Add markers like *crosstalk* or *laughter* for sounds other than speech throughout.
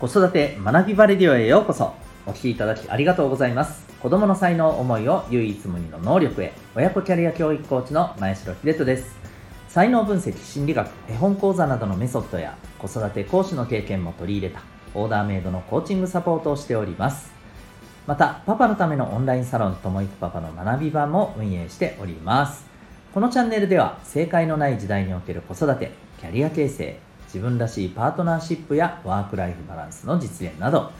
子育て学びバレディオへようこそ。お聞きいただきありがとうございます。子供の才能思いを唯一無二の能力へ。親子キャリア教育コーチの前城秀人です。才能分析心理学絵本講座などのメソッドや子育て講師の経験も取り入れたオーダーメイドのコーチングサポートをしております。またパパのためのオンラインサロンともいくパパの学び場も運営しております。このチャンネルでは正解のない時代における子育てキャリア形成自分らしいパートナーシップやワークライフバランスの実現など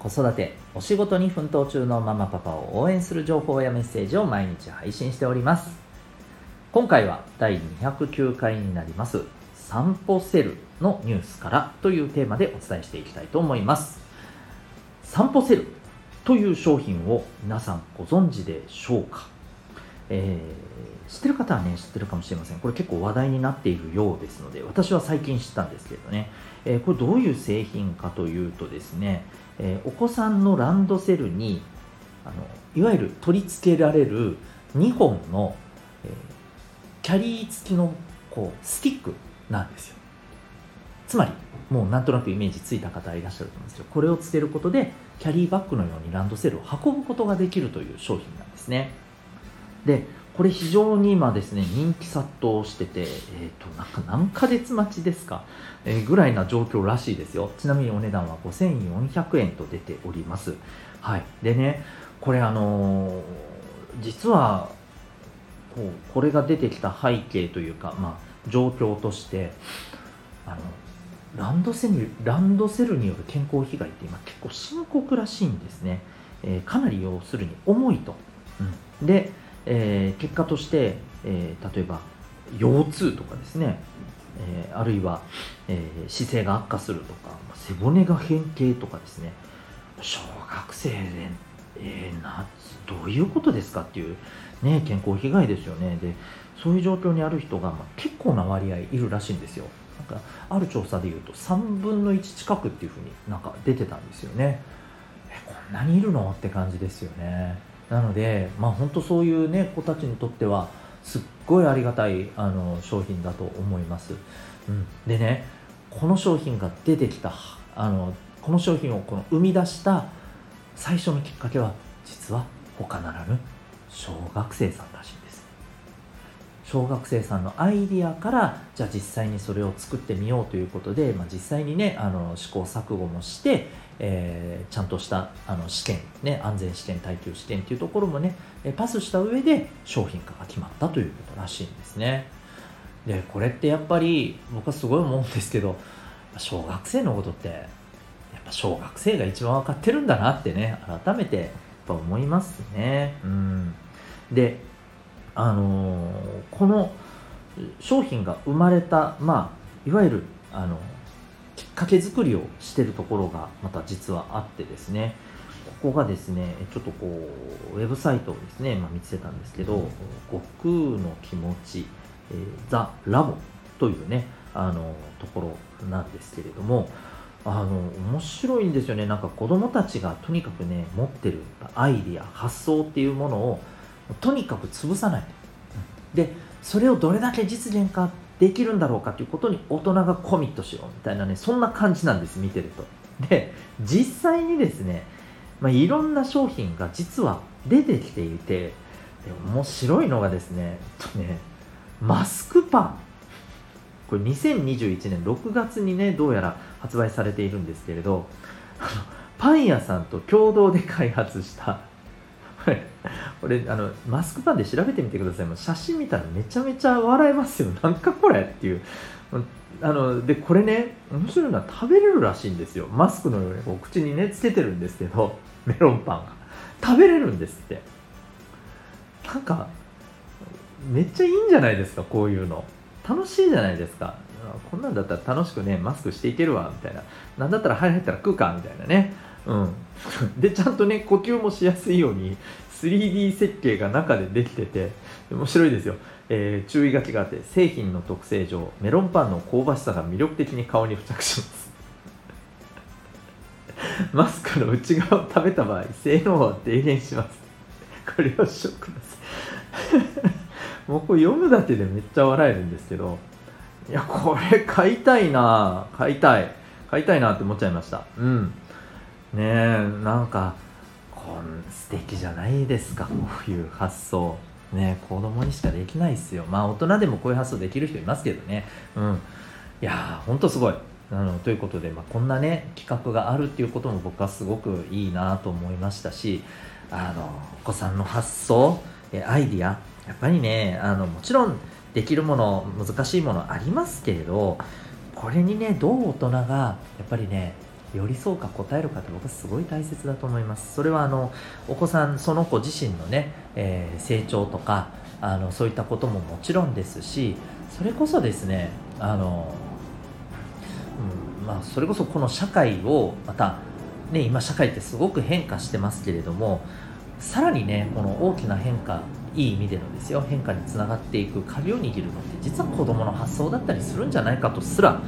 子育てお仕事に奮闘中のママパパを応援する情報やメッセージを毎日配信しております。今回は第209回になります散歩セルのニュースからというテーマでお伝えしていきたいと思います。散歩セルという商品を皆さんご存知でしょうか？えー、知ってる方はね知ってるかもしれません。これ結構話題になっているようですので私は最近知ったんですけどね、えー、これどういう製品かというとですね、えー、お子さんのランドセルにあのいわゆる取り付けられる2本の、えキャリー付きのこうスティックなんですよ。つまりもうなんとなくイメージついた方いらっしゃると思うんですけどこれをつけることでキャリーバッグのようにランドセルを運ぶことができるという商品なんですね。でこれ非常に今ですね人気殺到してて、えーと、なんか何ヶ月待ちですか、えー、ぐらいな状況らしいですよ。ちなみにお値段は5400円と出ております。はい。でねこれあのー、実はこうこれが出てきた背景というか、まあ、状況としてあのランドセルランドセルによる健康被害って今結構深刻らしいんですね、えー、かなり要するに重いと、うん、でえー、結果として、えー、例えば腰痛とかですね、えー、あるいは、え姿勢が悪化するとか背骨が変形とかですね。小学生で、えなどういうことですかっていう、ね、健康被害ですよね。でそういう状況にある人が、まあ、結構な割合いるらしいんですよ。なんかある調査でいうと3分の1近くっていうふうになんか出てたんですよね。こんなにいるの？って感じですよね。なので、まあ、本当そういう、ね、子たちにとってはすっごいありがたいあの商品だと思います、うん、でねこの商品が出てきたあのこの商品をこの生み出した最初のきっかけは実は他ならぬ小学生さんらしい。小学生さんのアイディアからじゃあ実際にそれを作ってみようということで、まあ、実際にねあの試行錯誤もしてえー、ちゃんとしたあの試験、ね、安全試験耐久試験っていうところもねパスした上で商品化が決まったということらしいんですね。でこれってやっぱり僕はすごい思うんですけど小学生のことってやっぱ小学生が一番分かってるんだなってね改めてやっぱ思いますね。うん。であのー、この商品が生まれたまあいわゆるあのきっかけ作りをしてるところがまた実はあってですね。ここがですねちょっとこうウェブサイトをですね、まあ、見つけたんですけど「悟空の気持ち、えー、ザ・ラボ」というねあのところなんですけれどもあの面白いんですよね。なんか子供たちがとにかくね持ってるアイディア発想っていうものをとにかく潰さない。でそれをどれだけ実現かできるんだろうかということに大人がコミットしようみたいなねそんな感じなんです見てると。で実際にですね、まあ、いろんな商品が実は出てきていて面白いのがですねとねマスクパン。これ2021年6月にねどうやら発売されているんですけれどパン屋さんと共同で開発したこれあのマスクパンで調べてみてください。写真見たらめちゃめちゃ笑えますよ。*laughs* なんかこれっていう。あのでこれね面白いのは食べれるらしいんですよ。マスクのようにこう口にねつけてるんですけど *laughs* メロンパンが。食べれるんですって。なんかめっちゃいいんじゃないですかこういうの。楽しいじゃないですか。こんなんだったら楽しくねマスクしていけるわみたいな。なんだったら入ったら食うかみたいなね。うん、でちゃんとね呼吸もしやすいように 3D 設計が中でできてて面白いですよ、えー、注意書きがあって製品の特性上メロンパンの香ばしさが魅力的に顔に付着します。*laughs* マスクの内側を食べた場合性能は低減します。これをショックです。*laughs* もうこれ読むだけでめっちゃ笑えるんですけどいやこれ買いたいな買いたい。買いたいなって思っちゃいました。うん。ねえなんかこん素敵じゃないですかこういう発想。ね子供にしかできないですよ。まあ大人でもこういう発想できる人いますけどね。うん。いやーほんとすごい。あのということで、まあ、こんなね企画があるっていうことも僕はすごくいいなと思いましたしあのお子さんの発想えアイディアやっぱりねあのもちろんできるもの難しいものありますけれどこれにねどう大人がやっぱりね寄り添うか答えるかって僕はすごい大切だと思います。それはあのお子さんその子自身のね、えー、成長とかあのそういったことももちろんですしそれこそですねあの、うんまあ、それこそこの社会をまたね今社会ってすごく変化してますけれどもさらにねこの大きな変化いい意味でのですよ変化につながっていく鍵を握るのって実は子どもの発想だったりするんじゃないかとすら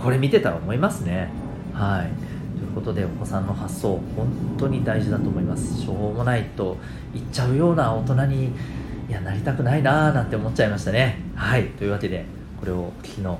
これ見てたら思いますね。はい。いうことでお子さんの発想本当に大事だと思います。しょうもないと言っちゃうような大人にいやなりたくないなーなんて思っちゃいましたね。はい。というわけでこれをお聞きの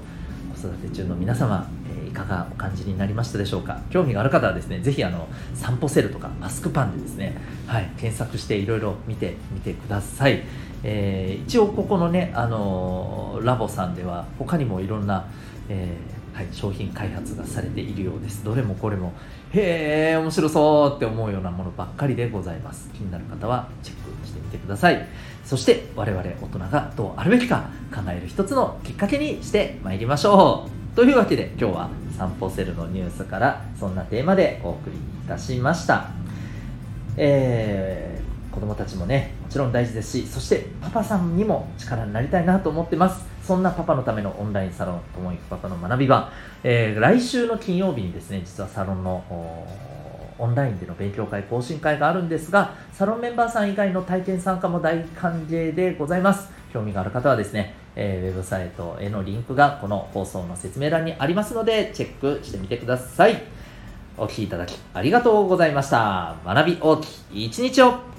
子育て中の皆様えいかがお感じになりましたでしょうか？興味がある方はですねぜひあの散歩セルとかマスクパンでですね、はい、検索していろいろ見てみてください、えー、一応ここのね、あのー、ラボさんでは他にもいろんな、えー、はい、商品開発がされているようです。どれもこれもへえ面白そうって思うようなものばっかりでございます。気になる方はチェックしてみてください。そして我々大人がどうあるべきか考える一つのきっかけにしてまいりましょう。というわけで今日は散歩セルのニュースからそんなテーマでお送りいたしました、えー、子供たちもねもちろん大事ですしそしてパパさんにも力になりたいなと思ってます。そんなパパのためのオンラインサロンともいくパパの学び場、えー、来週の金曜日にですね実はサロンのオンラインでの勉強会、講習会があるんですが、サロンメンバーさん以外の体験参加も大歓迎でございます。興味がある方はですね、えー、ウェブサイトへのリンクがこの放送の説明欄にありますので、チェックしてみてください。お聴きいただきありがとうございました。学び大きい一日を